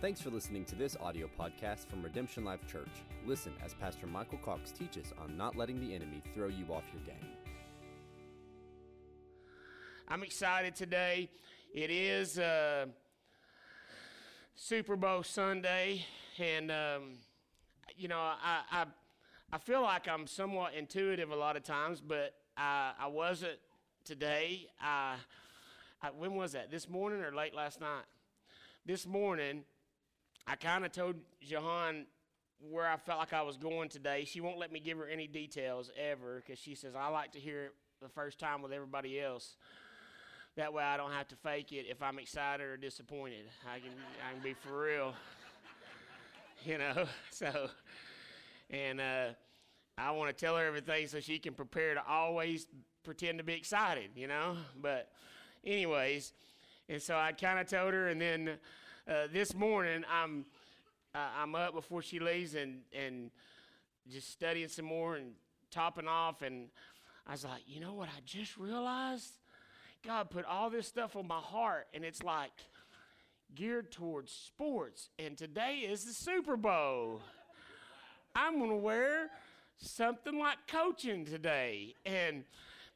Thanks for listening to this audio podcast from Redemption Life Church. Listen as Pastor Michael Cox teaches on not letting the enemy throw you off your game. I'm excited today. It is uh, Super Bowl Sunday, and um, you know I, I I feel like I'm somewhat intuitive a lot of times, but I, I wasn't today. I, I, when was that? This morning or late last night? This morning, I kind of told Jahan where I felt like I was going today. She won't let me give her any details ever because she says I like to hear it the first time with everybody else. That way I don't have to fake it if I'm excited or disappointed. I can I can be for real. you know, so and uh, I want to tell her everything so she can prepare to always pretend to be excited, you know. But anyways, and so I kind of told her, and then uh, this morning I'm uh, I'm up before she leaves and and just studying some more and topping off, and I was like, you know what? I just realized God put all this stuff on my heart, and it's like geared towards sports, and today is the Super Bowl. I'm gonna wear something like coaching today, and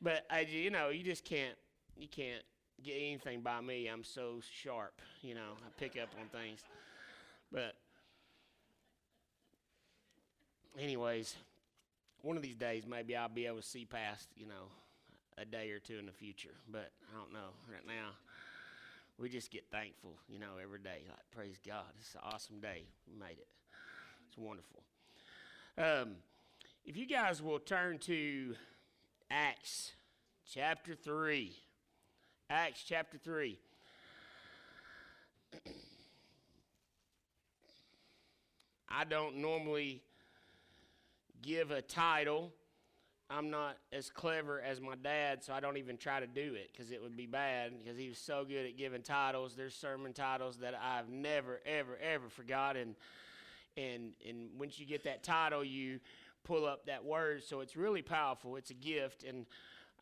but I, you know, you just can't, you can't get anything by me. I'm so sharp, you know. I pick up on things. But, anyways, one of these days maybe I'll be able to see past, you know, a day or two in the future. But I don't know. Right now, we just get thankful, you know, every day. Like, praise God. It's an awesome day. We made it. It's wonderful. Um, if you guys will turn to Acts chapter 3. Acts chapter 3. I don't normally give a title. I'm not as clever as my dad, so I don't even try to do it because it would be bad because he was so good at giving titles. There's sermon titles that I've never, ever, ever forgotten. And, and once you get that title, you pull up that word. So it's really powerful. It's a gift. And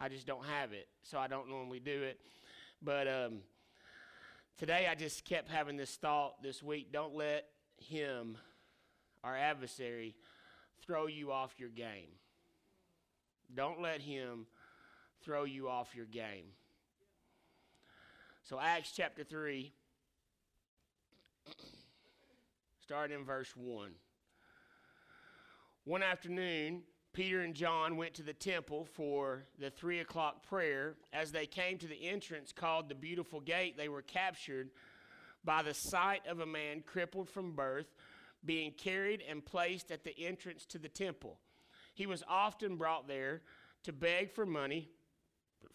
I just don't have it, so I don't normally do it. But um, today I just kept having this thought this week don't let him, our adversary, throw you off your game. Don't let him throw you off your game. So, Acts chapter 3, starting in verse 1. One afternoon, Peter and John went to the temple for the three o'clock prayer. As they came to the entrance called the Beautiful Gate, they were captured by the sight of a man crippled from birth being carried and placed at the entrance to the temple. He was often brought there to beg for money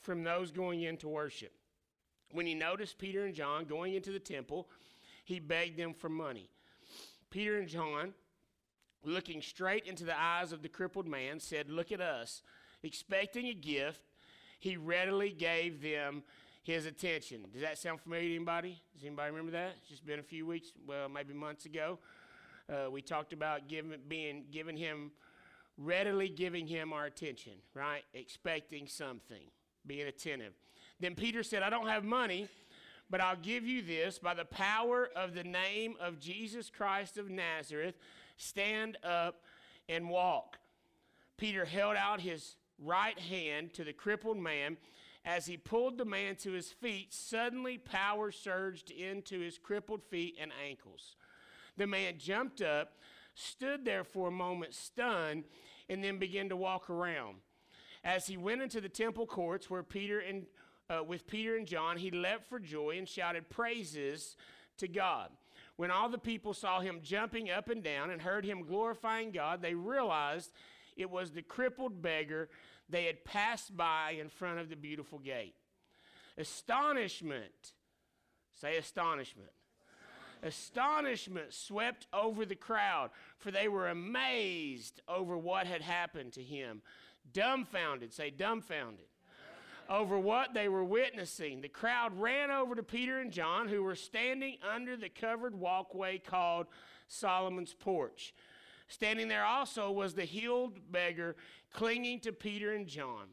from those going in to worship. When he noticed Peter and John going into the temple, he begged them for money. Peter and John looking straight into the eyes of the crippled man, said, Look at us. Expecting a gift, he readily gave them his attention. Does that sound familiar to anybody? Does anybody remember that? It's just been a few weeks, well, maybe months ago. Uh, we talked about giving, being, giving him, readily giving him our attention, right? Expecting something, being attentive. Then Peter said, I don't have money, but I'll give you this by the power of the name of Jesus Christ of Nazareth Stand up and walk. Peter held out his right hand to the crippled man. As he pulled the man to his feet, suddenly power surged into his crippled feet and ankles. The man jumped up, stood there for a moment stunned, and then began to walk around. As he went into the temple courts where Peter and uh, with Peter and John, he leapt for joy and shouted praises to God. When all the people saw him jumping up and down and heard him glorifying God, they realized it was the crippled beggar they had passed by in front of the beautiful gate. Astonishment, say astonishment. Astonishment swept over the crowd, for they were amazed over what had happened to him. Dumbfounded, say dumbfounded over what they were witnessing. The crowd ran over to Peter and John, who were standing under the covered walkway called Solomon's Porch. Standing there also was the healed beggar clinging to Peter and John.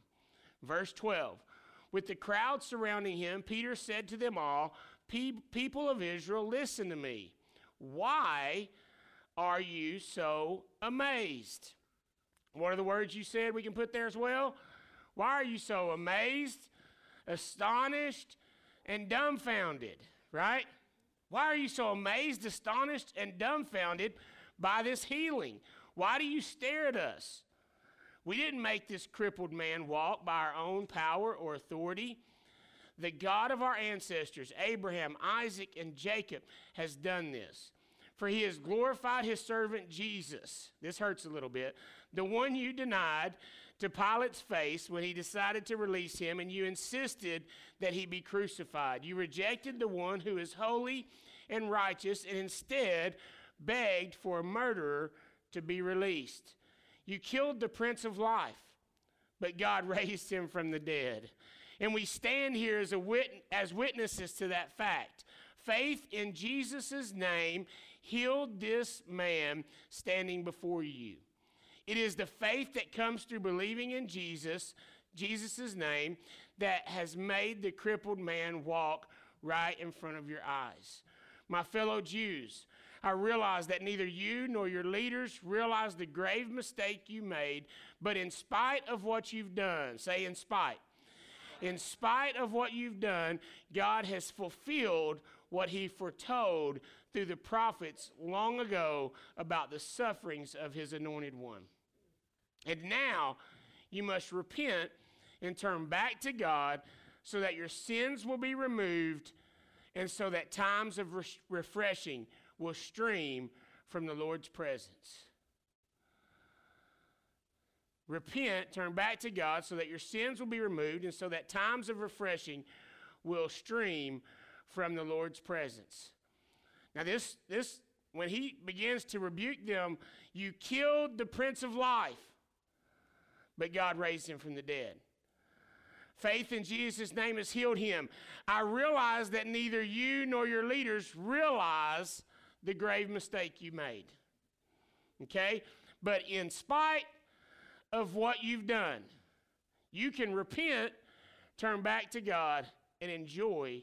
Verse 12 With the crowd surrounding him, Peter said to them all, People of Israel, listen to me. Why are you so amazed? What are the words you said we can put there as well? Why are you so amazed, astonished, and dumbfounded? Right? Why are you so amazed, astonished, and dumbfounded by this healing? Why do you stare at us? We didn't make this crippled man walk by our own power or authority. The God of our ancestors, Abraham, Isaac, and Jacob, has done this. For he has glorified his servant Jesus. This hurts a little bit. The one you denied to Pilate's face when he decided to release him, and you insisted that he be crucified. You rejected the one who is holy and righteous, and instead begged for a murderer to be released. You killed the Prince of Life, but God raised him from the dead. And we stand here as, a wit- as witnesses to that fact. Faith in Jesus' name healed this man standing before you. It is the faith that comes through believing in Jesus, Jesus' name, that has made the crippled man walk right in front of your eyes. My fellow Jews, I realize that neither you nor your leaders realize the grave mistake you made, but in spite of what you've done, say in spite, in spite of what you've done, God has fulfilled what he foretold through the prophets long ago about the sufferings of his anointed one. And now you must repent and turn back to God so that your sins will be removed and so that times of re- refreshing will stream from the Lord's presence. Repent, turn back to God so that your sins will be removed and so that times of refreshing will stream from the Lord's presence. Now, this, this, when he begins to rebuke them, you killed the Prince of Life, but God raised him from the dead. Faith in Jesus' name has healed him. I realize that neither you nor your leaders realize the grave mistake you made. Okay? But in spite of what you've done, you can repent, turn back to God, and enjoy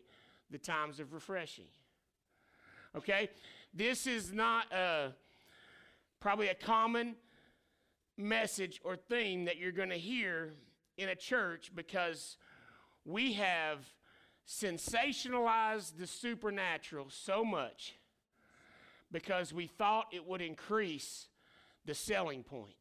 the times of refreshing. Okay? This is not a, probably a common message or theme that you're going to hear in a church because we have sensationalized the supernatural so much because we thought it would increase the selling point.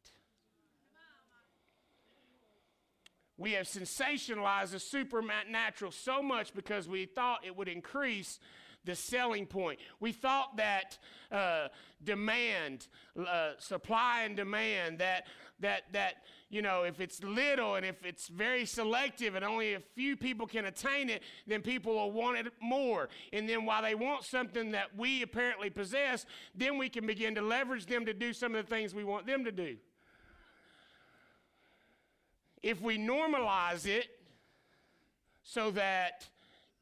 We have sensationalized the supernatural so much because we thought it would increase the selling point. We thought that uh, demand, uh, supply and demand, that that that you know, if it's little and if it's very selective and only a few people can attain it, then people will want it more. And then while they want something that we apparently possess, then we can begin to leverage them to do some of the things we want them to do. If we normalize it so that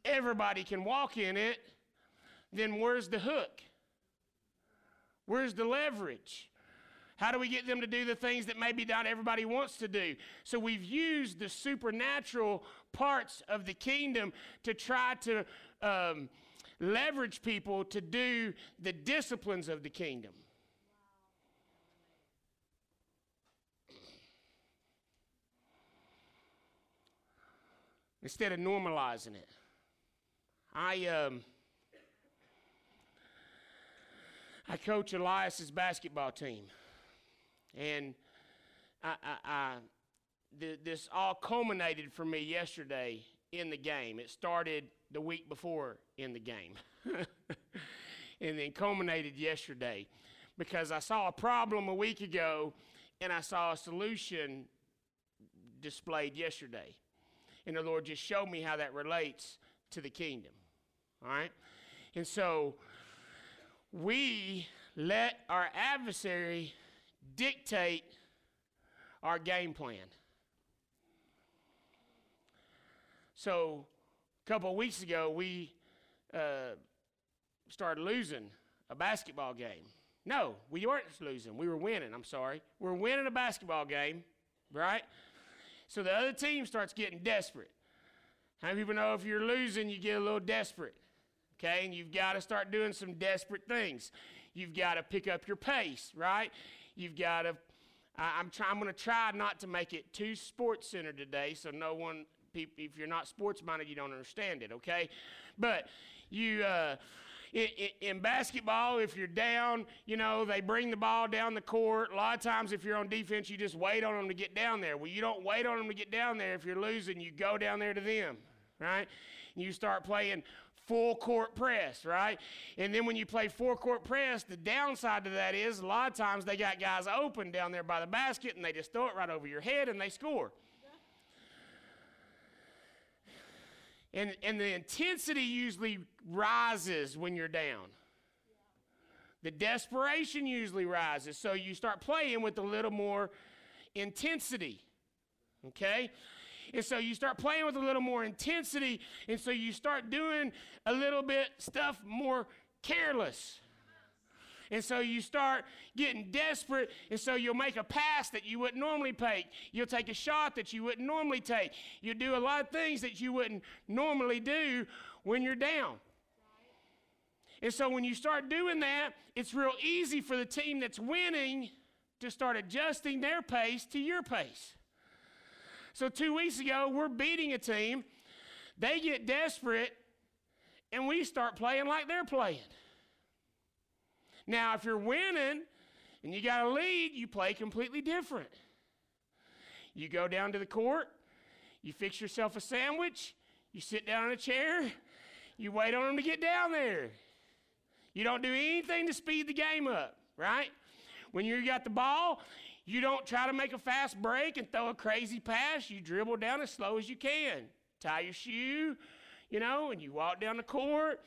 everybody can walk in it, then where's the hook? Where's the leverage? How do we get them to do the things that maybe not everybody wants to do? So we've used the supernatural parts of the kingdom to try to um, leverage people to do the disciplines of the kingdom. Instead of normalizing it. I um, I coach Elias's basketball team. And I, I, I th- this all culminated for me yesterday in the game. It started the week before in the game, and then culminated yesterday because I saw a problem a week ago and I saw a solution displayed yesterday. And the Lord just showed me how that relates to the kingdom. All right? And so we let our adversary dictate our game plan. So, a couple of weeks ago, we uh, started losing a basketball game. No, we weren't losing. We were winning. I'm sorry. We're winning a basketball game, right? So the other team starts getting desperate. How many people know if you're losing, you get a little desperate? Okay, and you've got to start doing some desperate things. You've got to pick up your pace, right? You've got to. I, am. I'm going to try not to make it too sports centered today, so no one. If you're not sports minded, you don't understand it. Okay, but you. Uh, in, in, basketball, if you're down, you know, they bring the ball down the court. A lot of times, if you're on defense, you just wait on them to get down there. Well, you don't wait on them to get down there. If you're losing, you go down there to them, right? You start playing full court press, right? And then when you play full court press, the downside to that is a lot of times they got guys open down there by the basket and they just throw it right over your head and they score. And, and the intensity usually rises when you're down. The desperation usually rises. So you start playing with a little more intensity. Okay? And so you start playing with a little more intensity. And so you start doing a little bit stuff more careless. And so you start getting desperate, and so you'll make a pass that you wouldn't normally take. You'll take a shot that you wouldn't normally take. You'll do a lot of things that you wouldn't normally do when you're down. And so when you start doing that, it's real easy for the team that's winning to start adjusting their pace to your pace. So two weeks ago, we're beating a team. They get desperate, and we start playing like they're playing. Now, if you're winning and you got a lead, you play completely different. You go down to the court, you fix yourself a sandwich, you sit down in a chair, you wait on them to get down there. You don't do anything to speed the game up, right? When you got the ball, you don't try to make a fast break and throw a crazy pass. You dribble down as slow as you can. Tie your shoe, you know, and you walk down the court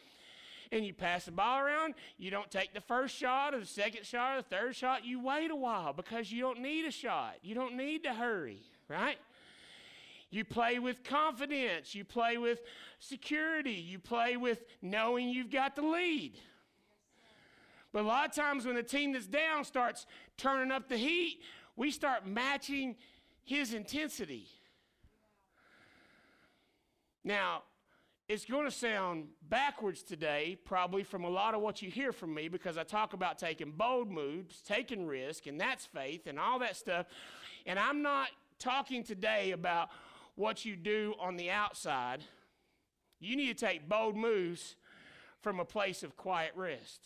and you pass the ball around. You don't take the first shot or the second shot or the third shot. You wait a while because you don't need a shot. You don't need to hurry, right? You play with confidence. You play with security. You play with knowing you've got the lead. But a lot of times when the team that's down starts turning up the heat, we start matching his intensity. Now, it's going to sound backwards today, probably from a lot of what you hear from me, because I talk about taking bold moves, taking risk, and that's faith and all that stuff. And I'm not talking today about what you do on the outside. You need to take bold moves from a place of quiet rest.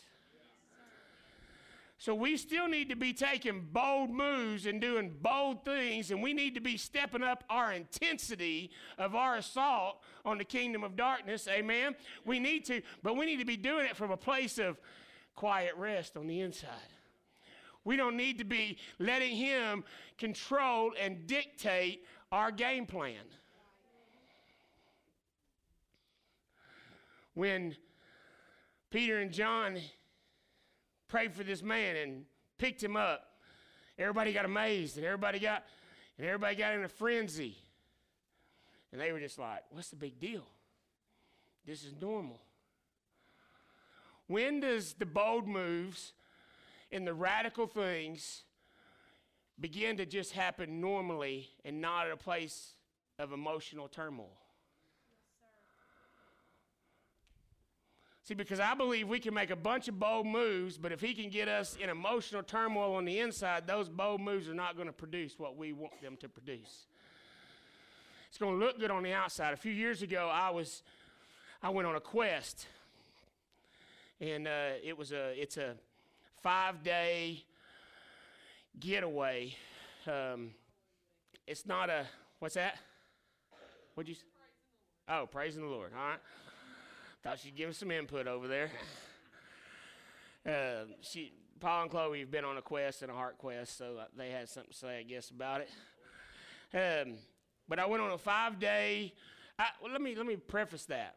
So we still need to be taking bold moves and doing bold things, and we need to be stepping up our intensity of our assault on the kingdom of darkness. Amen. We need to, but we need to be doing it from a place of quiet rest on the inside. We don't need to be letting him control and dictate our game plan. When Peter and John prayed for this man and picked him up. Everybody got amazed and everybody got and everybody got in a frenzy. And they were just like, what's the big deal? This is normal. When does the bold moves and the radical things begin to just happen normally and not at a place of emotional turmoil? See, because I believe we can make a bunch of bold moves, but if he can get us in emotional turmoil on the inside, those bold moves are not going to produce what we want them to produce. It's going to look good on the outside. A few years ago, I was, I went on a quest, and uh, it was a, it's a five-day getaway. Um, it's not a, what's that? What'd you? Oh, praising the Lord. All right. Thought she'd give us some input over there. Uh, she, Paul and Chloe have been on a quest and a heart quest, so they had something to say, I guess, about it. Um, but I went on a five-day. well, let me let me preface that.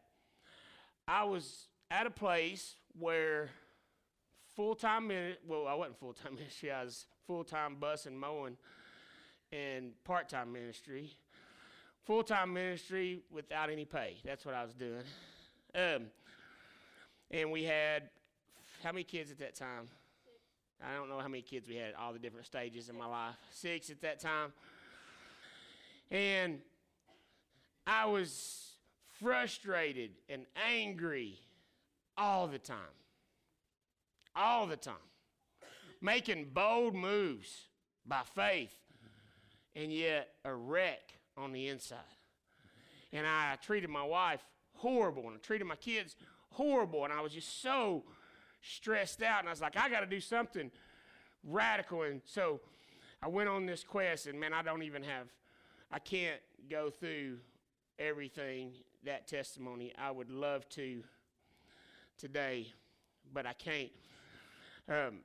I was at a place where full-time. Well, I wasn't full-time ministry. I was full-time bus and mowing, and part-time ministry. Full-time ministry without any pay. That's what I was doing. Um, and we had how many kids at that time? I don't know how many kids we had at all the different stages in my life. Six at that time. And I was frustrated and angry all the time. All the time. Making bold moves by faith, and yet a wreck on the inside. And I treated my wife horrible, and I treated my kids horrible, and I was just so stressed out. And I was like, I got to do something radical. And so I went on this quest, and man, I don't even have, I can't go through everything that testimony. I would love to today, but I can't. Um,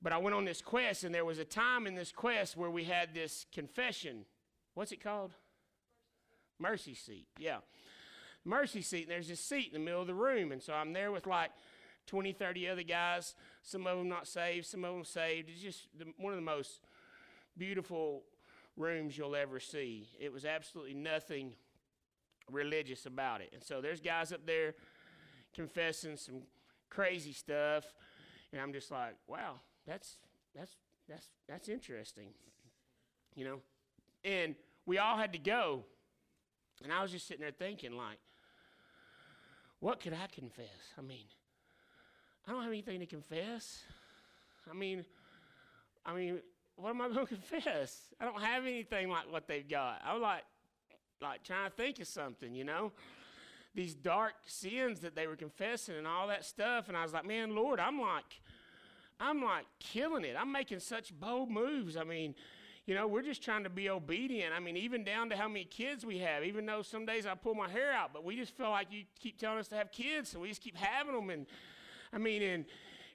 but I went on this quest, and there was a time in this quest where we had this confession. What's it called? Mercy seat. Yeah. Mercy seat. And there's this seat in the middle of the room. And so I'm there with like 20, 30 other guys, some of them not saved, some of them saved. It's just the, one of the most beautiful rooms you'll ever see. It was absolutely nothing religious about it. And so there's guys up there confessing some crazy stuff, and I'm just like, wow, that's that's that's that's interesting. You know? And we all had to go. And I was just sitting there thinking like what could I confess? I mean, I don't have anything to confess. I mean, I mean, what am I going to confess? I don't have anything like what they've got. I'm like, like trying to think of something, you know, these dark sins that they were confessing and all that stuff. And I was like, man, Lord, I'm like, I'm like killing it. I'm making such bold moves. I mean, you know, we're just trying to be obedient. I mean, even down to how many kids we have, even though some days I pull my hair out, but we just feel like you keep telling us to have kids, so we just keep having them. And I mean, and,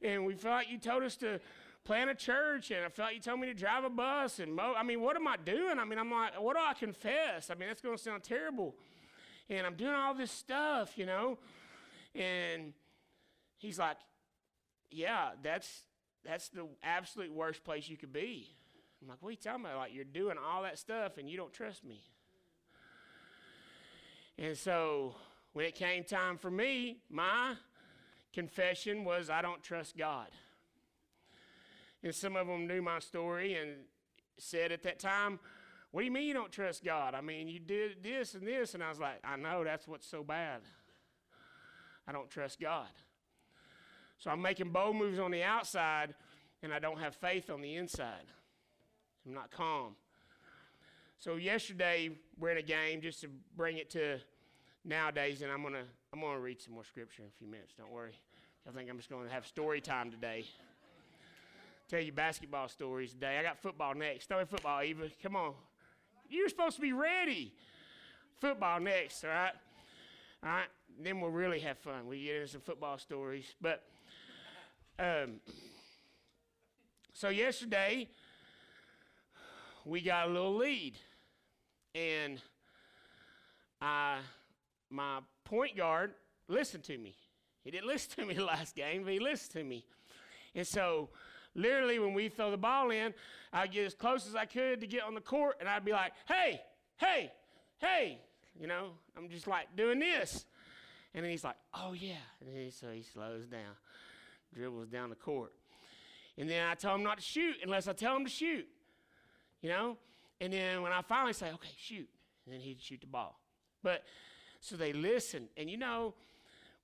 and we feel like you told us to plant a church, and I felt like you told me to drive a bus and mow. I mean, what am I doing? I mean, I'm like, what do I confess? I mean, that's going to sound terrible. And I'm doing all this stuff, you know. And he's like, yeah, that's that's the absolute worst place you could be. I'm like, what are you talking about? Like, you're doing all that stuff and you don't trust me. And so when it came time for me, my confession was, I don't trust God. And some of them knew my story and said at that time, What do you mean you don't trust God? I mean, you did this and this. And I was like, I know that's what's so bad. I don't trust God. So I'm making bold moves on the outside, and I don't have faith on the inside. I'm not calm. So yesterday we're in a game just to bring it to nowadays, and I'm gonna I'm gonna read some more scripture in a few minutes. Don't worry. I think I'm just gonna have story time today. Tell you basketball stories today. I got football next. Me football, Eva. Come on. You're supposed to be ready. Football next, all right? All right. Then we'll really have fun. We get into some football stories. But um, so yesterday we got a little lead. And I, my point guard listened to me. He didn't listen to me last game, but he listened to me. And so, literally, when we throw the ball in, I'd get as close as I could to get on the court, and I'd be like, hey, hey, hey. You know, I'm just like doing this. And then he's like, oh, yeah. And he, so he slows down, dribbles down the court. And then I tell him not to shoot unless I tell him to shoot you know? And then when I finally say, okay, shoot, and then he'd shoot the ball. But so they listened. And you know,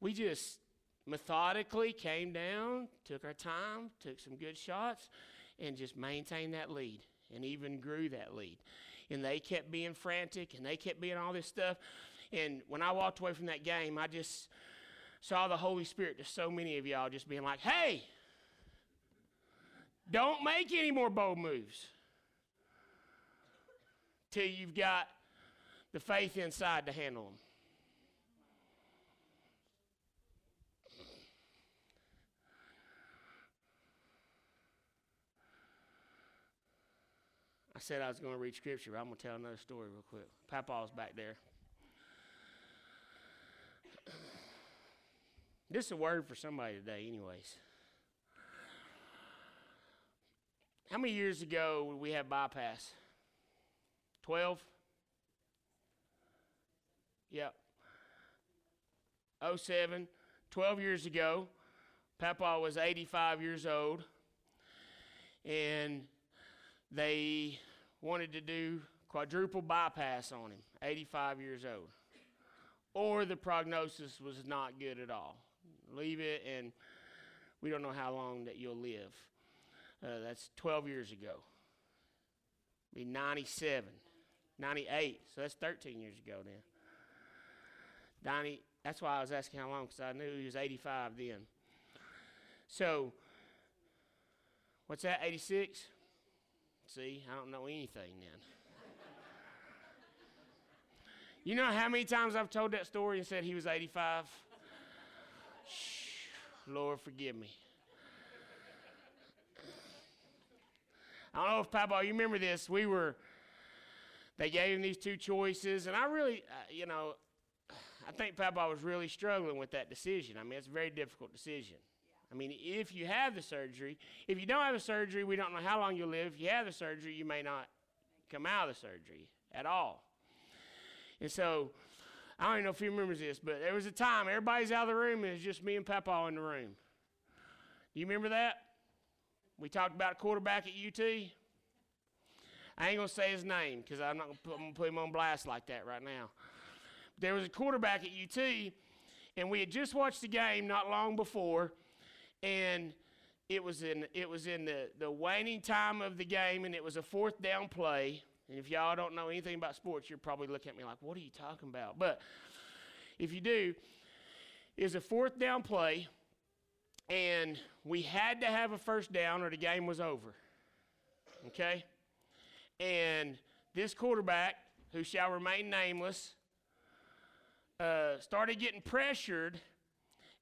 we just methodically came down, took our time, took some good shots, and just maintained that lead and even grew that lead. And they kept being frantic and they kept being all this stuff. And when I walked away from that game, I just saw the Holy Spirit to so many of y'all just being like, hey, don't make any more bold moves till you've got the faith inside to handle them. I said I was going to read scripture, but I'm going to tell another story real quick. Papa's back there. This is a word for somebody today, anyways. How many years ago would we have bypass? 12? Yep. 07, 12 years ago, Papa was 85 years old, and they wanted to do quadruple bypass on him, 85 years old. Or the prognosis was not good at all. leave it, and we don't know how long that you'll live. Uh, that's 12 years ago. Be 97, 98. So that's 13 years ago then. 90, that's why I was asking how long, because I knew he was 85 then. So, what's that, 86? See, I don't know anything then. you know how many times I've told that story and said he was 85? Shh, Lord, forgive me. I don't know if Papa, you remember this. We were, they gave him these two choices, and I really, uh, you know, I think Papa was really struggling with that decision. I mean, it's a very difficult decision. I mean, if you have the surgery, if you don't have the surgery, we don't know how long you'll live. If you have the surgery, you may not come out of the surgery at all. And so, I don't even know if he remembers this, but there was a time everybody's out of the room and it's just me and Papa in the room. Do you remember that? We talked about a quarterback at UT. I ain't gonna say his name because I'm not gonna put, gonna put him on blast like that right now. There was a quarterback at UT, and we had just watched the game not long before, and it was in it was in the, the waning time of the game, and it was a fourth down play. And if y'all don't know anything about sports, you're probably looking at me like, "What are you talking about?" But if you do, it's a fourth down play and we had to have a first down or the game was over. Okay? And this quarterback, who shall remain nameless, uh, started getting pressured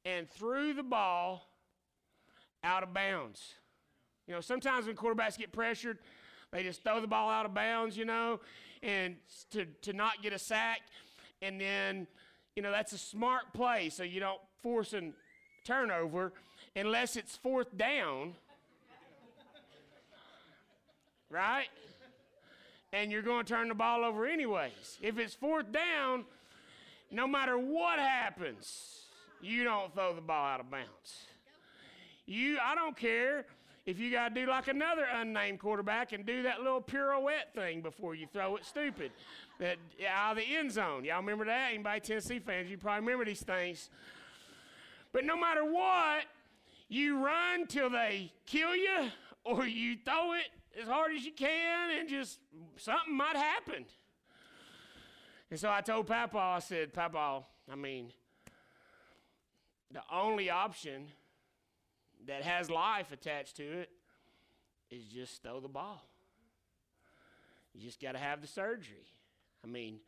and threw the ball out of bounds. You know, sometimes when quarterbacks get pressured, they just throw the ball out of bounds, you know, and to, to not get a sack. And then, you know, that's a smart play so you don't force a turnover unless it's fourth down, right? And you're going to turn the ball over anyways. If it's fourth down, no matter what happens, you don't throw the ball out of bounds. You, I don't care if you got to do like another unnamed quarterback and do that little pirouette thing before you throw it stupid. That out of the end zone. Y'all remember that? Anybody Tennessee fans, you probably remember these things. But no matter what, you run till they kill you, or you throw it as hard as you can, and just something might happen. And so I told Papa, I said, Papa, I mean, the only option that has life attached to it is just throw the ball. You just got to have the surgery. I mean,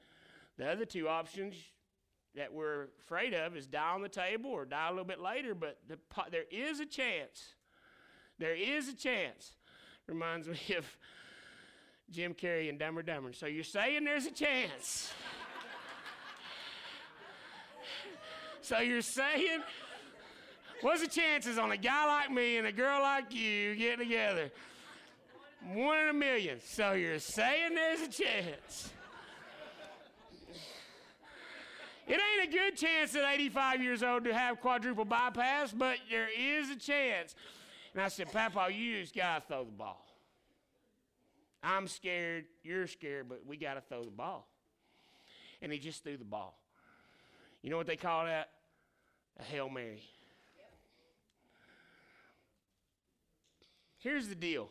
the other two options, that we're afraid of is die on the table or die a little bit later, but the, there is a chance. There is a chance. Reminds me of Jim Carrey and Dumber Dumber. So you're saying there's a chance. so you're saying, what's the chances on a guy like me and a girl like you getting together? One in a million. So you're saying there's a chance. It ain't a good chance at 85 years old to have quadruple bypass, but there is a chance. And I said, Papa, you just got to throw the ball. I'm scared, you're scared, but we got to throw the ball. And he just threw the ball. You know what they call that? A Hail Mary. Here's the deal.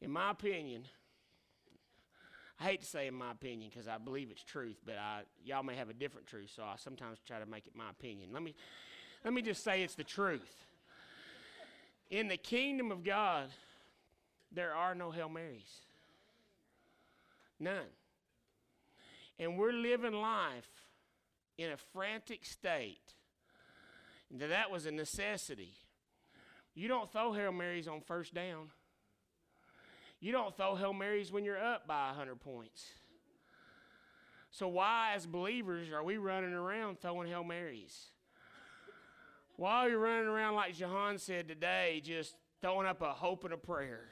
In my opinion, I hate to say in my opinion because I believe it's truth, but I, y'all may have a different truth, so I sometimes try to make it my opinion. Let me, let me just say it's the truth. In the kingdom of God, there are no Hail Marys. None. And we're living life in a frantic state. That was a necessity. You don't throw Hail Marys on first down. You don't throw Hail Marys when you're up by 100 points. So, why, as believers, are we running around throwing Hail Marys? While you're running around, like Jahan said today, just throwing up a hope and a prayer,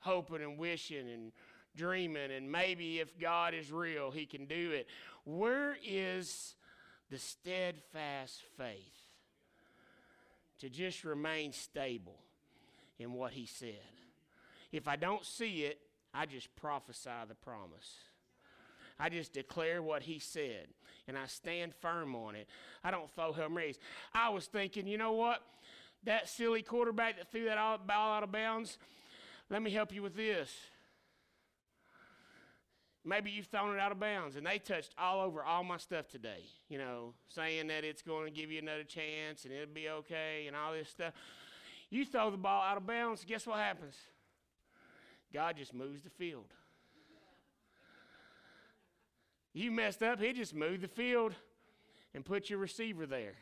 hoping and wishing and dreaming, and maybe if God is real, He can do it. Where is the steadfast faith to just remain stable in what He said? If I don't see it, I just prophesy the promise. I just declare what he said and I stand firm on it. I don't throw Hail Marys. I was thinking, you know what? That silly quarterback that threw that ball out of bounds, let me help you with this. Maybe you've thrown it out of bounds, and they touched all over all my stuff today, you know, saying that it's going to give you another chance and it'll be okay and all this stuff. You throw the ball out of bounds, guess what happens? God just moves the field. You messed up, he just moved the field and put your receiver there.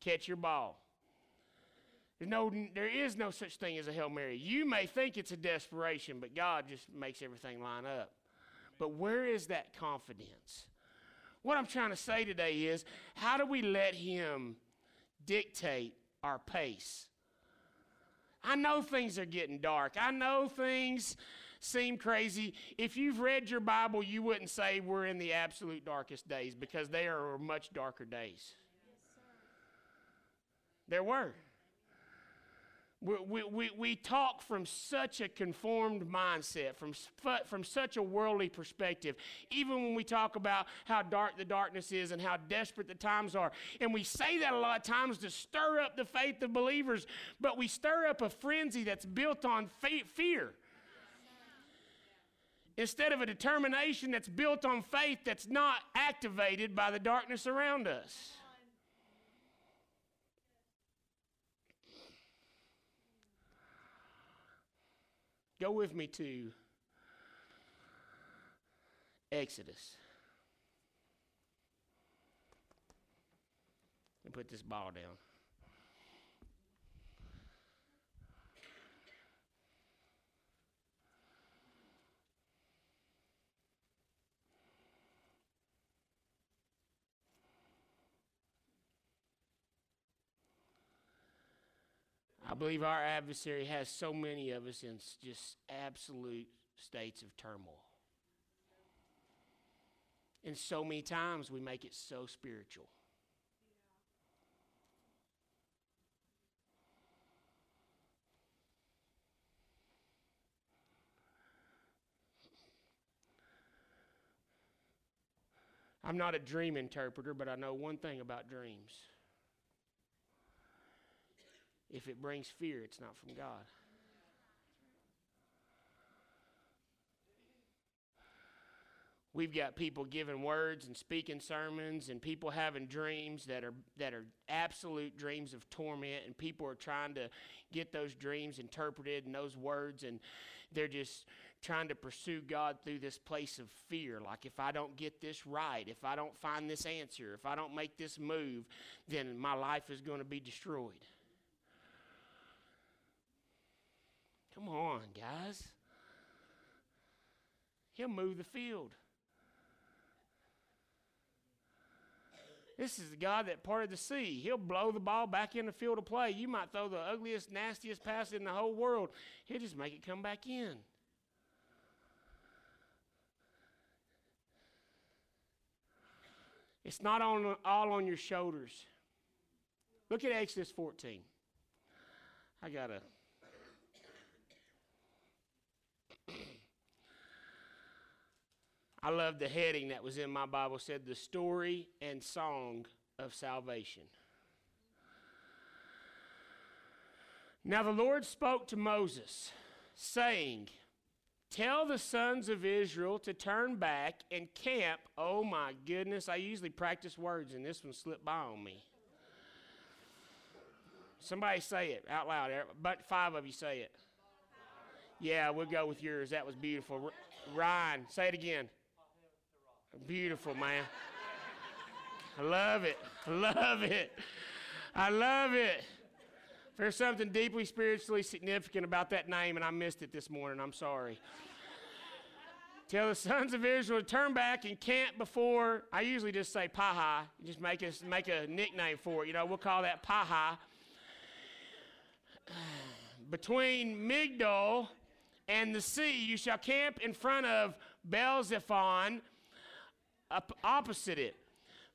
Catch your ball. There's no, there is no such thing as a Hail Mary. You may think it's a desperation, but God just makes everything line up. But where is that confidence? What I'm trying to say today is how do we let Him dictate our pace? I know things are getting dark. I know things seem crazy. If you've read your Bible, you wouldn't say we're in the absolute darkest days because there are much darker days. Yes, there were. We, we, we, talk from such a conformed mindset, from, from such a worldly perspective. Even when we talk about how dark the darkness is and how desperate the times are. And we say that a lot of times to stir up the faith of believers, but we stir up a frenzy that's built on fear. Instead of a determination that's built on faith that's not activated by the darkness around us. Go with me to Exodus. And put this ball down. I believe our adversary has so many of us in just absolute states of turmoil. And so many times we make it so spiritual. I'm not a dream interpreter, but I know one thing about dreams. If it brings fear, it's not from God. We've got people giving words and speaking sermons and people having dreams that are that are absolute dreams of torment and people are trying to get those dreams interpreted and those words and they're just trying to pursue God through this place of fear. Like, if I don't get this right, if I don't find this answer, if I don't make this move, then my life is going to be destroyed. Come on, guys. He'll move the field. This is the God that parted the sea. He'll blow the ball back in the field of play. You might throw the ugliest, nastiest pass in the whole world. He'll just make it come back in. It's not on, all on your shoulders. Look at Exodus 14. I got to I love the heading that was in my Bible said the story and song of salvation. Now the Lord spoke to Moses, saying, Tell the sons of Israel to turn back and camp. Oh my goodness, I usually practice words, and this one slipped by on me. Somebody say it out loud. But five of you say it. Yeah, we'll go with yours. That was beautiful. Ryan, say it again. Beautiful, man. I love it. I love it. I love it. There's something deeply spiritually significant about that name, and I missed it this morning. I'm sorry. Tell the sons of Israel to turn back and camp before. I usually just say Paha. Just make us make a nickname for it. You know, we'll call that Paha. Between Migdol and the sea, you shall camp in front of Baal Zephon opposite it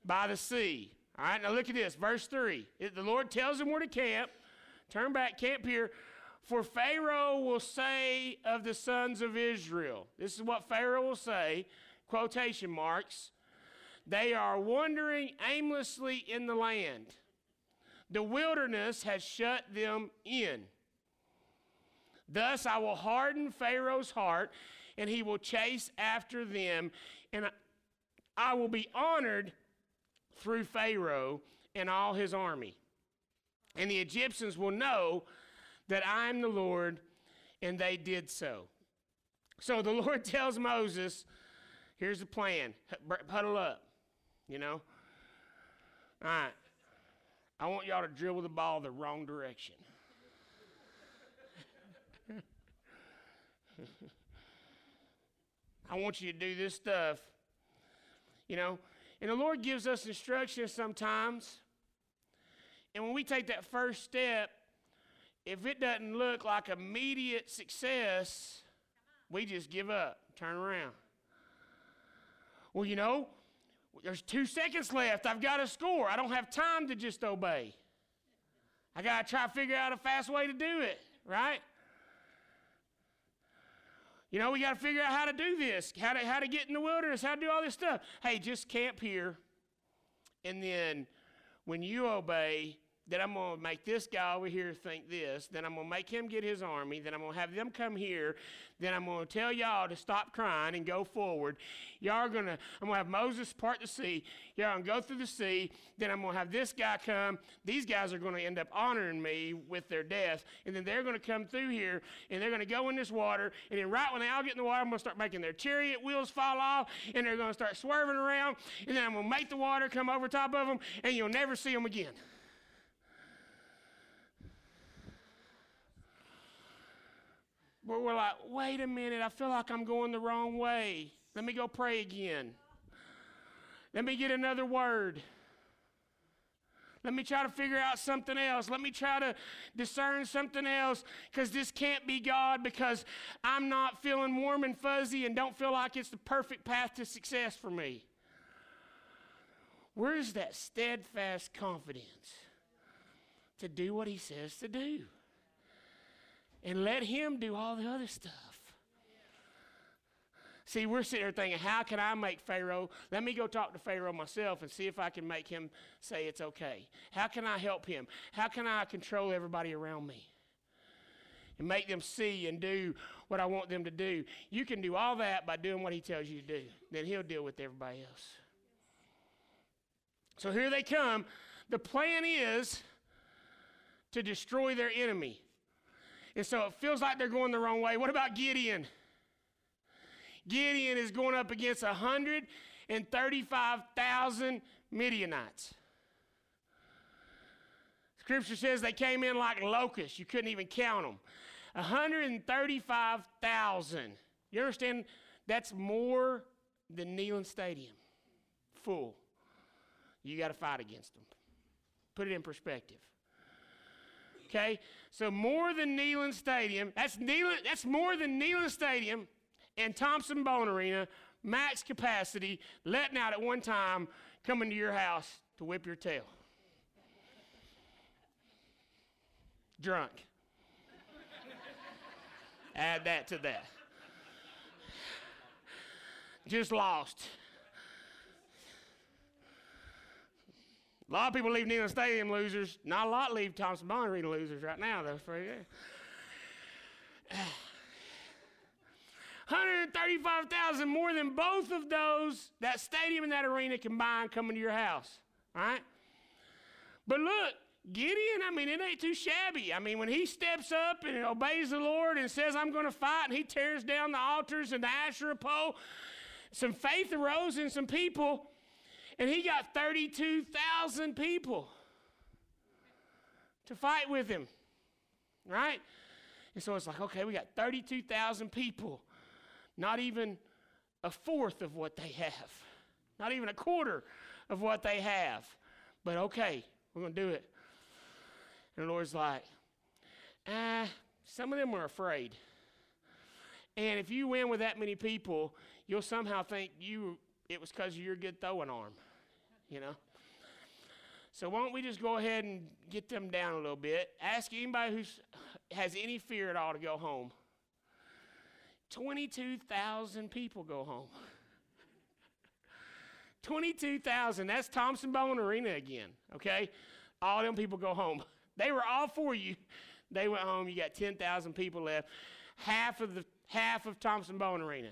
by the sea. All right, now look at this, verse 3. It, the Lord tells them where to camp. Turn back, camp here. For Pharaoh will say of the sons of Israel, this is what Pharaoh will say, quotation marks, they are wandering aimlessly in the land. The wilderness has shut them in. Thus I will harden Pharaoh's heart, and he will chase after them, and I will be honored through Pharaoh and all his army. And the Egyptians will know that I am the Lord, and they did so. So the Lord tells Moses, here's the plan huddle up, you know. All right. I want y'all to dribble the ball the wrong direction. I want you to do this stuff. You know, and the Lord gives us instructions sometimes. And when we take that first step, if it doesn't look like immediate success, we just give up, turn around. Well, you know, there's two seconds left. I've got to score. I don't have time to just obey. I got to try to figure out a fast way to do it, right? You know, we got to figure out how to do this, how to, how to get in the wilderness, how to do all this stuff. Hey, just camp here. And then when you obey, then I'm going to make this guy over here think this. Then I'm going to make him get his army. Then I'm going to have them come here. Then I'm going to tell y'all to stop crying and go forward. Y'all are going to, I'm going to have Moses part the sea. Y'all going to go through the sea. Then I'm going to have this guy come. These guys are going to end up honoring me with their death. And then they're going to come through here and they're going to go in this water. And then right when they all get in the water, I'm going to start making their chariot wheels fall off. And they're going to start swerving around. And then I'm going to make the water come over top of them. And you'll never see them again. But we're like, wait a minute, I feel like I'm going the wrong way. Let me go pray again. Let me get another word. Let me try to figure out something else. Let me try to discern something else because this can't be God because I'm not feeling warm and fuzzy and don't feel like it's the perfect path to success for me. Where's that steadfast confidence to do what He says to do? And let him do all the other stuff. See, we're sitting there thinking, how can I make Pharaoh? Let me go talk to Pharaoh myself and see if I can make him say it's okay. How can I help him? How can I control everybody around me? And make them see and do what I want them to do. You can do all that by doing what he tells you to do. Then he'll deal with everybody else. So here they come. The plan is to destroy their enemy. And so it feels like they're going the wrong way. What about Gideon? Gideon is going up against 135,000 Midianites. Scripture says they came in like locusts. You couldn't even count them. 135,000. You understand? That's more than Neyland Stadium. Full. You got to fight against them. Put it in perspective. Okay? So more than Neyland Stadium, that's, Neyland, that's more than Neyland Stadium and Thompson Boling Arena, max capacity, letting out at one time, coming to your house to whip your tail. Drunk. Add that to that. Just lost. A lot of people leave Neyland Stadium losers. Not a lot leave Thompson Boling Arena losers right now, though. For you. 135,000 more than both of those, that stadium and that arena combined coming to your house. All right? But look, Gideon, I mean, it ain't too shabby. I mean, when he steps up and obeys the Lord and says, I'm going to fight, and he tears down the altars and the Asherah pole, some faith arose in some people and he got 32,000 people to fight with him, right? And so it's like, okay, we got 32,000 people, not even a fourth of what they have, not even a quarter of what they have. But okay, we're going to do it. And the Lord's like, ah, some of them are afraid. And if you win with that many people, you'll somehow think you it was because of your good throwing arm you know. So why don't we just go ahead and get them down a little bit? Ask anybody who has any fear at all to go home. 22,000 people go home. 22,000. That's Thompson Boling Arena again, okay? All them people go home. They were all for you. They went home. You got 10,000 people left. Half of the half of Thompson Boling Arena.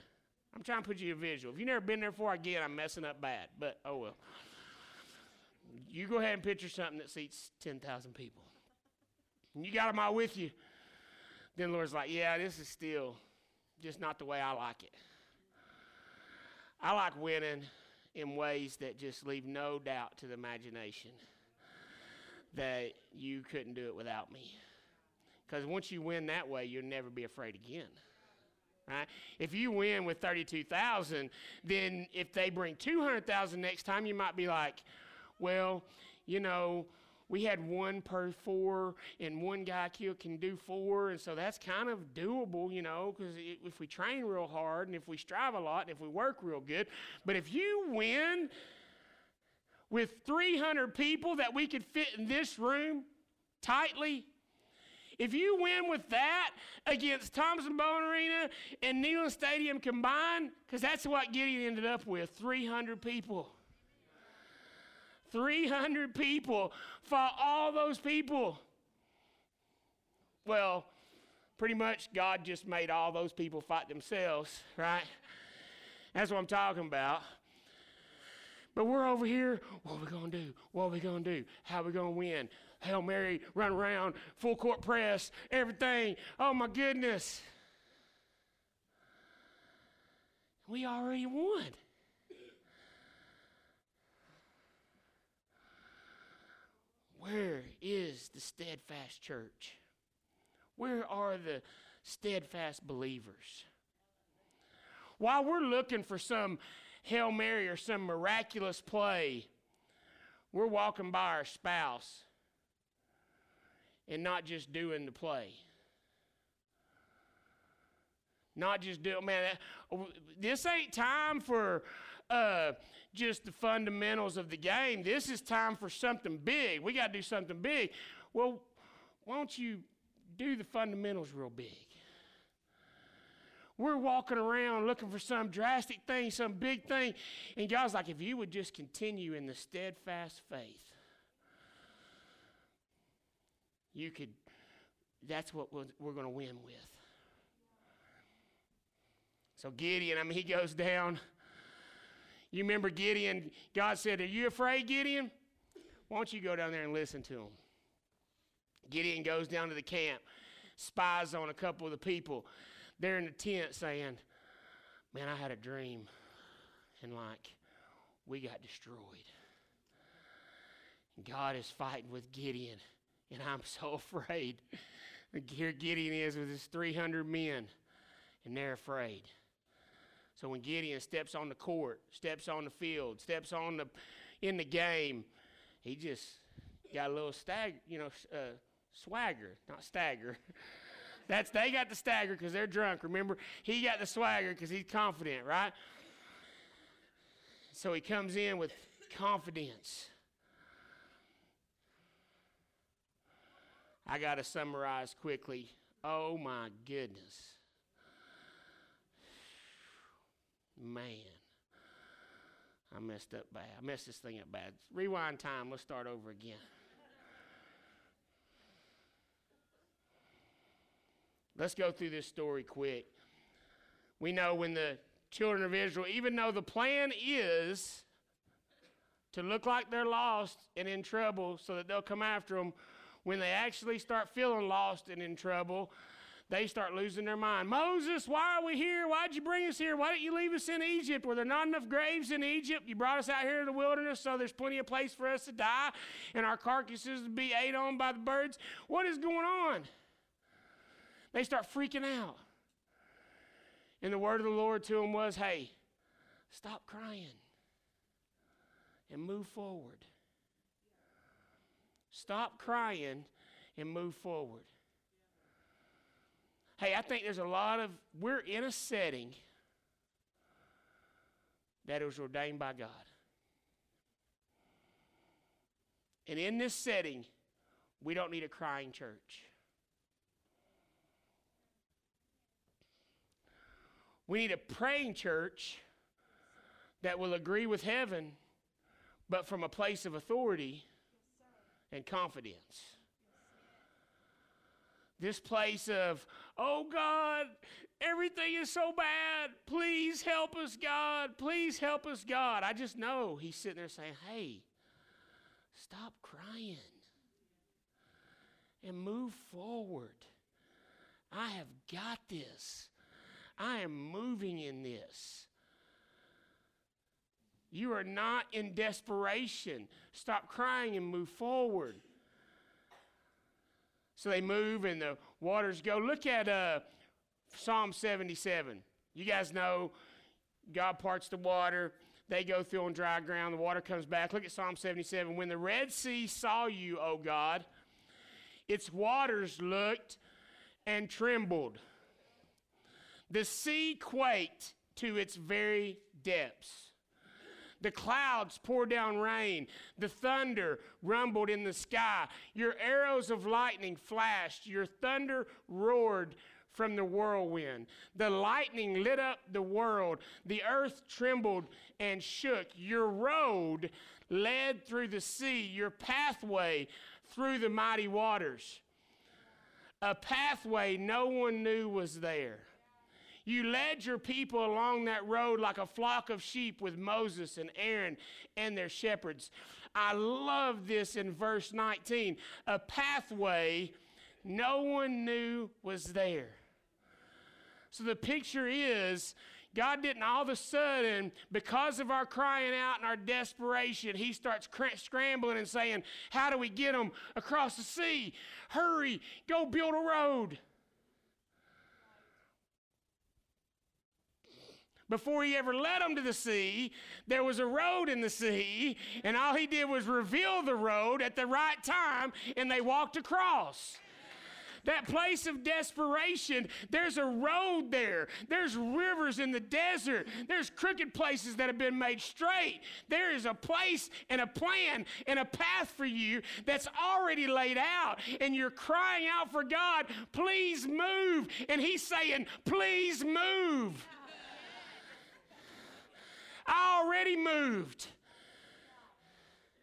I'm trying to put you a visual. If you've never been there before, again, I'm messing up bad, but oh well. You go ahead and picture something that seats 10,000 people. And you got them all with you. Then the Lord's like, yeah, this is still just not the way I like it. I like winning in ways that just leave no doubt to the imagination that you couldn't do it without me. Because once you win that way, you'll never be afraid again. Right? If you win with 32,000, then if they bring 200,000 next time, you might be like, well, you know, we had one per four, and one guy can do four, and so that's kind of doable, you know, because if we train real hard and if we strive a lot and if we work real good. But if you win with 300 people that we could fit in this room tightly, if you win with that against Thompson Boling Arena and Neyland Stadium combined, because that's what Gideon ended up with 300 people. 300 people fought all those people. Well, pretty much God just made all those people fight themselves, right? That's what I'm talking about. But we're over here, what are we going to do? What are we going to do? How are we going to win? Hail Mary, run around, full court press, everything. Oh my goodness. We already won. Where is the steadfast church? Where are the steadfast believers? While we're looking for some Hail Mary or some miraculous play, we're walking by our spouse and not just doing the play. Not just doing, man, this ain't time for uh, just the fundamentals of the game. This is time for something big. We got to do something big. Well, why don't you do the fundamentals real big? We're walking around looking for some drastic thing, some big thing. And God's like, if you would just continue in the steadfast faith, you could, that's what we're going to win with. So Gideon, I mean, he goes down. You remember Gideon, God said, Are you afraid, Gideon? Why don't you go down there and listen to him? Gideon goes down to the camp, spies on a couple of the people. They're in the tent saying, Man, I had a dream. And like, we got destroyed. God is fighting with Gideon. And I'm so afraid. Here Gideon is with his 300 men, and they're afraid. So when Gideon steps on the court, steps on the field, steps on the in the game, he just got a little stag, you know, uh, swagger, not stagger. That's they got the stagger because they're drunk. Remember, he got the swagger because he's confident, right? So he comes in with confidence. I got to summarize quickly. Oh my goodness. Man. I messed up bad. I messed this thing up bad. Rewind time. Let's start over again. Let's go through this story quick. We know when the children of Israel, even though the plan is to look like they're lost and in trouble so that they'll come after them, when they actually start feeling lost and in trouble, they start losing their mind. Moses, why are we here? Why'd you bring us here? Why didn't you leave us in Egypt? Were there not enough graves in Egypt? You brought us out here to the wilderness so there's plenty of place for us to die and our carcasses to be ate on by the birds. What is going on? They start freaking out. And the word of the Lord to them was, hey, stop crying and move forward. Stop crying and move forward. Hey, I think there's a lot of, we're in a setting that was ordained by God. And in this setting, we don't need a crying church. We need a praying church that will agree with heaven, but from a place of authority and confidence. This place of, oh God, everything is so bad. Please help us, God. Please help us, God. I just know He's sitting there saying, hey, stop crying and move forward. I have got this. I am moving in this. You are not in desperation. Stop crying and move forward. So they move and the waters go. Look at uh, Psalm 77. You guys know God parts the water. They go through on dry ground. The water comes back. Look at Psalm 77. When the Red Sea saw you, O God, its waters looked and trembled. The sea quaked to its very depths. The clouds poured down rain. The thunder rumbled in the sky. Your arrows of lightning flashed. Your thunder roared from the whirlwind. The lightning lit up the world. The earth trembled and shook. Your road led through the sea, your pathway through the mighty waters. A pathway no one knew was there. You led your people along that road like a flock of sheep with Moses and Aaron and their shepherds. I love this in verse 19. A pathway no one knew was there. So the picture is God didn't all of a sudden, because of our crying out and our desperation, He starts cr- scrambling and saying, How do we get them across the sea? Hurry, go build a road. Before he ever led them to the sea, there was a road in the sea, and all he did was reveal the road at the right time, and they walked across. That place of desperation, there's a road there. There's rivers in the desert. There's crooked places that have been made straight. There is a place and a plan and a path for you that's already laid out. And you're crying out for God, please move. And He's saying, please move. I already moved.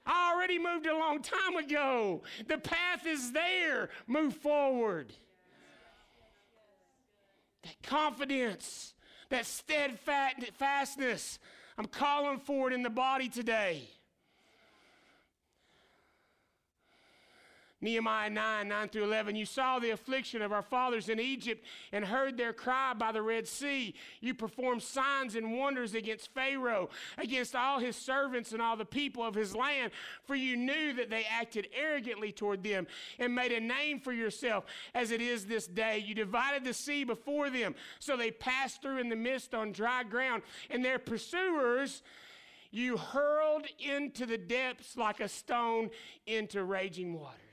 I already moved a long time ago. The path is there. Move forward. That confidence, that steadfastness, I'm calling for it in the body today. Nehemiah 9, 9 through 11. You saw the affliction of our fathers in Egypt and heard their cry by the Red Sea. You performed signs and wonders against Pharaoh, against all his servants and all the people of his land, for you knew that they acted arrogantly toward them and made a name for yourself as it is this day. You divided the sea before them, so they passed through in the midst on dry ground, and their pursuers you hurled into the depths like a stone into raging waters.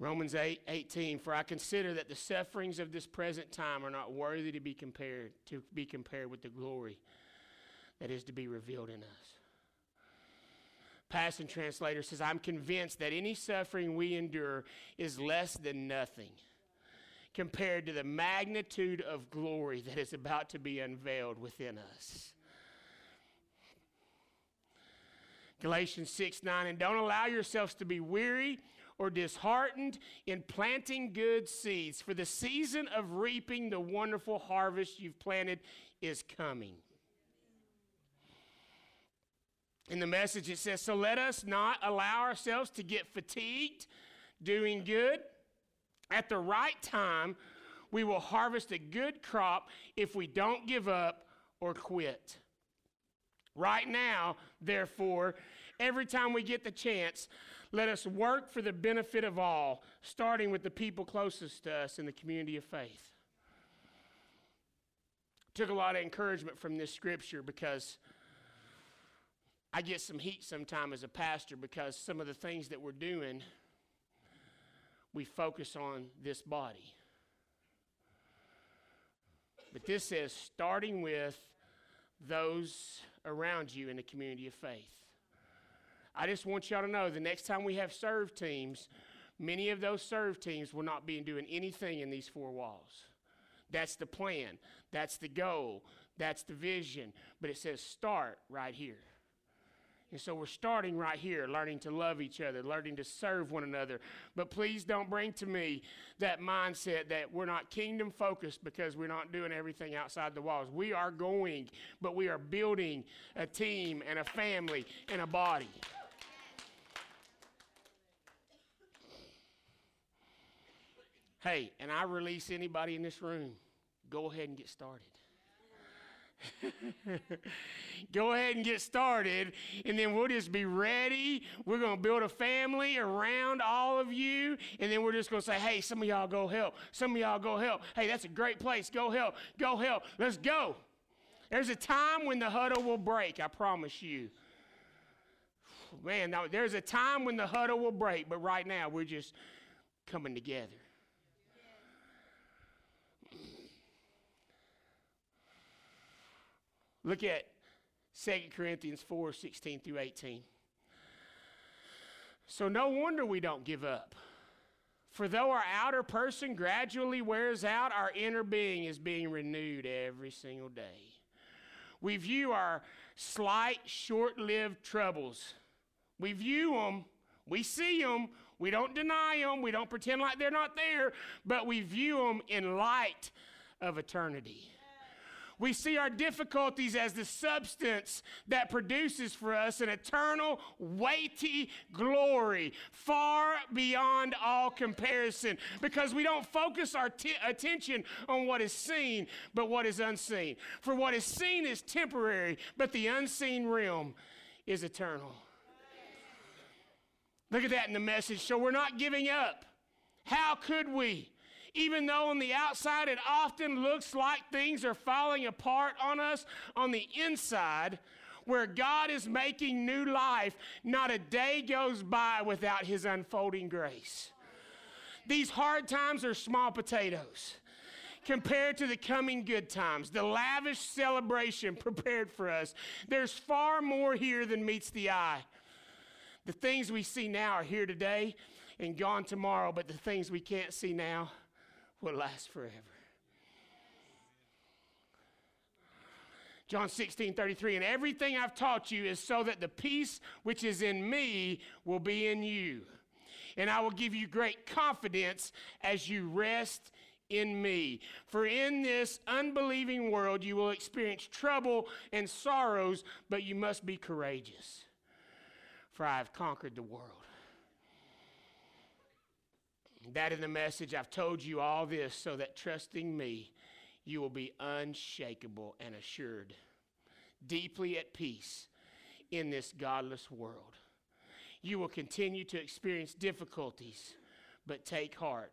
Romans 8, 18, for I consider that the sufferings of this present time are not worthy to be compared to be compared with the glory that is to be revealed in us. Passion Translation says, I'm convinced that any suffering we endure is less than nothing compared to the magnitude of glory that is about to be unveiled within us. Galatians 6 9, and don't allow yourselves to be weary or disheartened in planting good seeds, for the season of reaping the wonderful harvest you've planted is coming. In the message, it says, So let us not allow ourselves to get fatigued doing good. At the right time, we will harvest a good crop if we don't give up or quit. Right now, therefore, every time we get the chance, let us work for the benefit of all, starting with the people closest to us in the community of faith. Took a lot of encouragement from this scripture because I get some heat sometimes as a pastor because some of the things that we're doing, we focus on this body. But this says, starting with those around you in the community of faith. I just want y'all to know the next time we have serve teams, many of those serve teams will not be doing anything in these four walls. That's the plan, that's the goal, that's the vision. But it says start right here. And so we're starting right here, learning to love each other, learning to serve one another. But please don't bring to me that mindset that we're not kingdom focused because we're not doing everything outside the walls. We are going, but we are building a team and a family and a body. Hey, and I release anybody in this room, go ahead and get started. Go ahead and get started, and then we'll just be ready. We're going to build a family around all of you, and then we're just going to say, hey, some of y'all go help. Some of y'all go help. Hey, that's a great place. Go help. Go help. Let's go. There's a time when the huddle will break, I promise you. Man, now, there's a time when the huddle will break, but right now we're just coming together. Look at 2 Corinthians 4 16 through 18. So, no wonder we don't give up. For though our outer person gradually wears out, our inner being is being renewed every single day. We view our slight, short lived troubles. We view them, we see them, we don't deny them, we don't pretend like they're not there, but we view them in light of eternity. We see our difficulties as the substance that produces for us an eternal, weighty glory far beyond all comparison because we don't focus our t- attention on what is seen, but what is unseen. For what is seen is temporary, but the unseen realm is eternal. Look at that in the message. So we're not giving up. How could we? Even though on the outside it often looks like things are falling apart on us, on the inside, where God is making new life, not a day goes by without His unfolding grace. These hard times are small potatoes compared to the coming good times, the lavish celebration prepared for us. There's far more here than meets the eye. The things we see now are here today and gone tomorrow, but the things we can't see now will last forever. John 16, 33, and everything I've taught you is so that the peace which is in me will be in you. And I will give you great confidence as you rest in me. For in this unbelieving world you will experience trouble and sorrows, but you must be courageous. For I have conquered the world. That in the message, I've told you all this so that trusting me, you will be unshakable and assured, deeply at peace in this godless world. You will continue to experience difficulties, but take heart,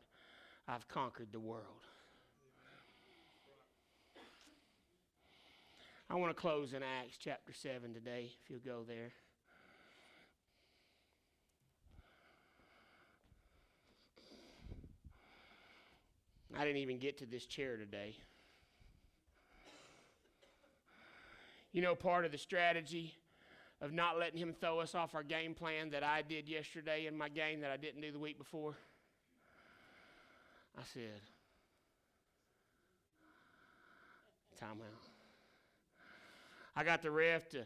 I've conquered the world. I want to close in Acts chapter 7 today, if you'll go there. I didn't even get to this chair today. You know, part of the strategy of not letting him throw us off our game plan that I did yesterday in my game that I didn't do the week before? I said, time out. I got the ref to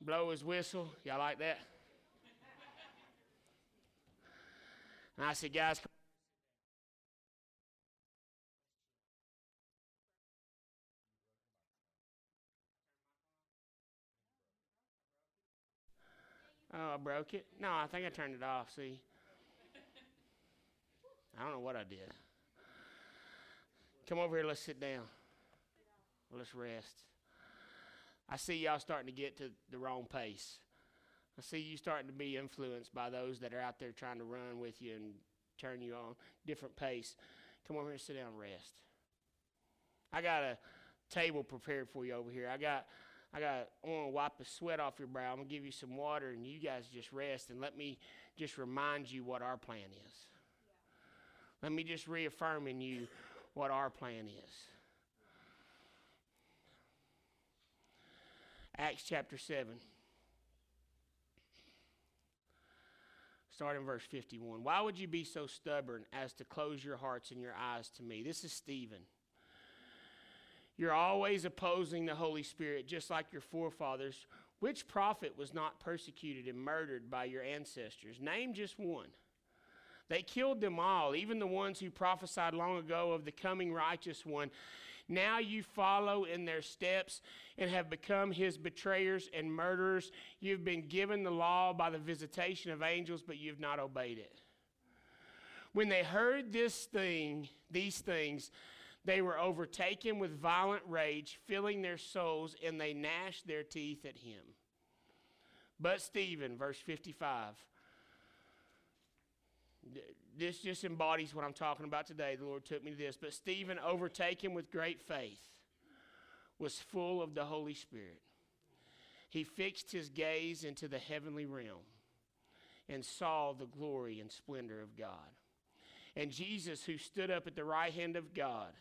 blow his whistle. Y'all like that? And I said, guys, Oh, I broke it? No, I think I turned it off, see? I don't know what I did. Come over here, let's sit down. Let's rest. I see y'all starting to get to the wrong pace. I see you starting to be influenced by those that are out there trying to run with you and turn you on different pace. Come over here and sit down and rest. I got a table prepared for you over here. I got I got I want to wipe the sweat off your brow. I'm gonna give you some water, and you guys just rest and let me just remind you what our plan is. Yeah. Let me just reaffirm in you what our plan is. Acts chapter 7. Start in verse 51. Why would you be so stubborn as to close your hearts and your eyes to me? This is Stephen. You're always opposing the Holy Spirit, just like your forefathers. Which prophet was not persecuted and murdered by your ancestors? Name just one. They killed them all, even the ones who prophesied long ago of the coming righteous one. Now you follow in their steps and have become his betrayers and murderers. You've been given the law by the visitation of angels, but you've not obeyed it. When they heard this thing, these things, they were overtaken with violent rage, filling their souls, and they gnashed their teeth at him. But Stephen, verse 55, this just embodies what I'm talking about today. The Lord took me to this. But Stephen, overtaken with great faith, was full of the Holy Spirit. He fixed his gaze into the heavenly realm and saw the glory and splendor of God. And Jesus, who stood up at the right hand of God,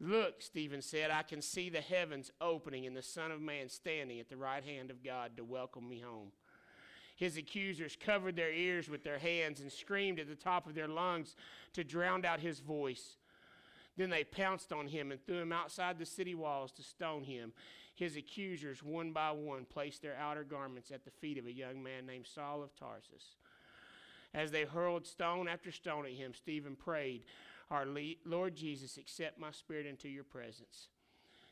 Look, Stephen said, I can see the heavens opening and the Son of Man standing at the right hand of God to welcome me home. His accusers covered their ears with their hands and screamed at the top of their lungs to drown out his voice. Then they pounced on him and threw him outside the city walls to stone him. His accusers, one by one, placed their outer garments at the feet of a young man named Saul of Tarsus. As they hurled stone after stone at him, Stephen prayed, Our Lord Jesus, accept my spirit into your presence.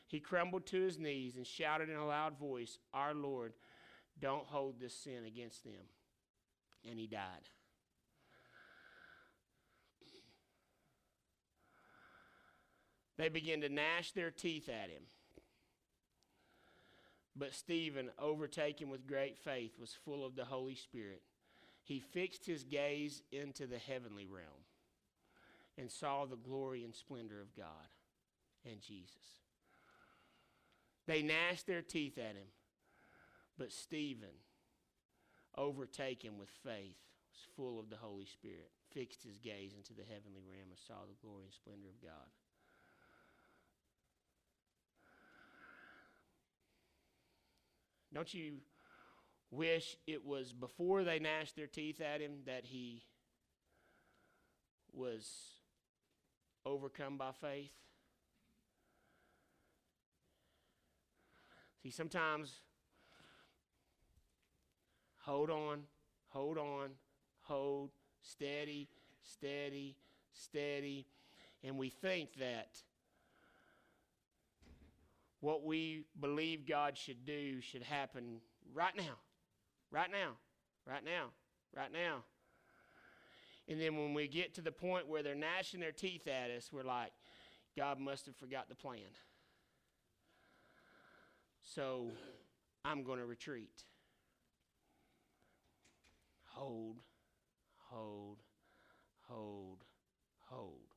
He crumbled to his knees and shouted in a loud voice, Our Lord, don't hold this sin against them. And he died. They began to gnash their teeth at him. But Stephen, overtaken with great faith, was full of the Holy Spirit. He fixed his gaze into the heavenly realm and saw the glory and splendor of God and Jesus. They gnashed their teeth at him. But Stephen, overtaken with faith, was full of the Holy Spirit, fixed his gaze into the heavenly realm and saw the glory and splendor of God. Don't you wish it was before they gnashed their teeth at him that he was overcome by faith? See, sometimes Hold on, hold on, hold, steady, steady, steady. And we think that what we believe God should do should happen right now, right now, right now, right now. And then when we get to the point where they're gnashing their teeth at us, we're like, God must have forgot the plan. So I'm going to retreat hold, hold, hold, hold.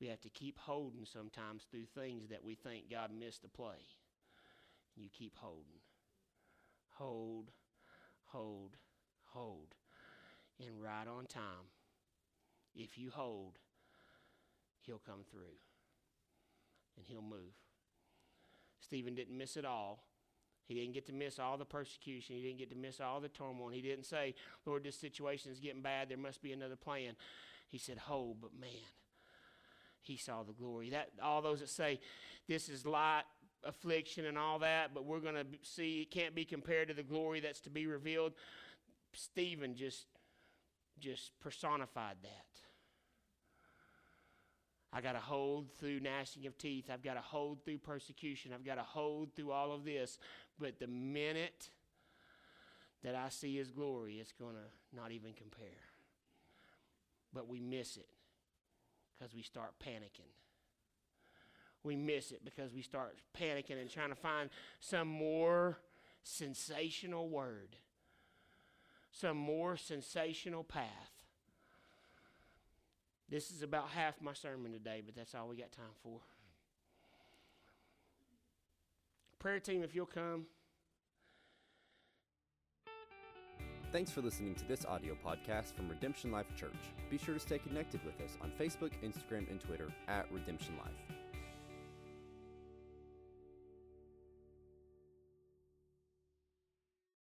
We have to keep holding sometimes through things that we think God missed a play. You keep holding. Hold, hold, hold. And right on time, if you hold, He'll come through and He'll move. Stephen didn't miss it all. He didn't get to miss all the persecution. He didn't get to miss all the turmoil. He didn't say, Lord, this situation is getting bad. There must be another plan. He said, Hold, but man, he saw the glory. That all those that say this is light affliction and all that, but we're going to see it can't be compared to the glory that's to be revealed. Stephen just just personified that. I got to hold through gnashing of teeth. I've got to hold through persecution. I've got to hold through all of this. But the minute that I see His glory, it's going to not even compare. But we miss it because we start panicking. We miss it because we start panicking and trying to find some more sensational word, some more sensational path this is about half my sermon today, but that's all we got time for. Prayer team, if you'll come. Thanks for listening to this audio podcast from Redemption Life Church. Be sure to stay connected with us on Facebook, Instagram, and Twitter at Redemption Life.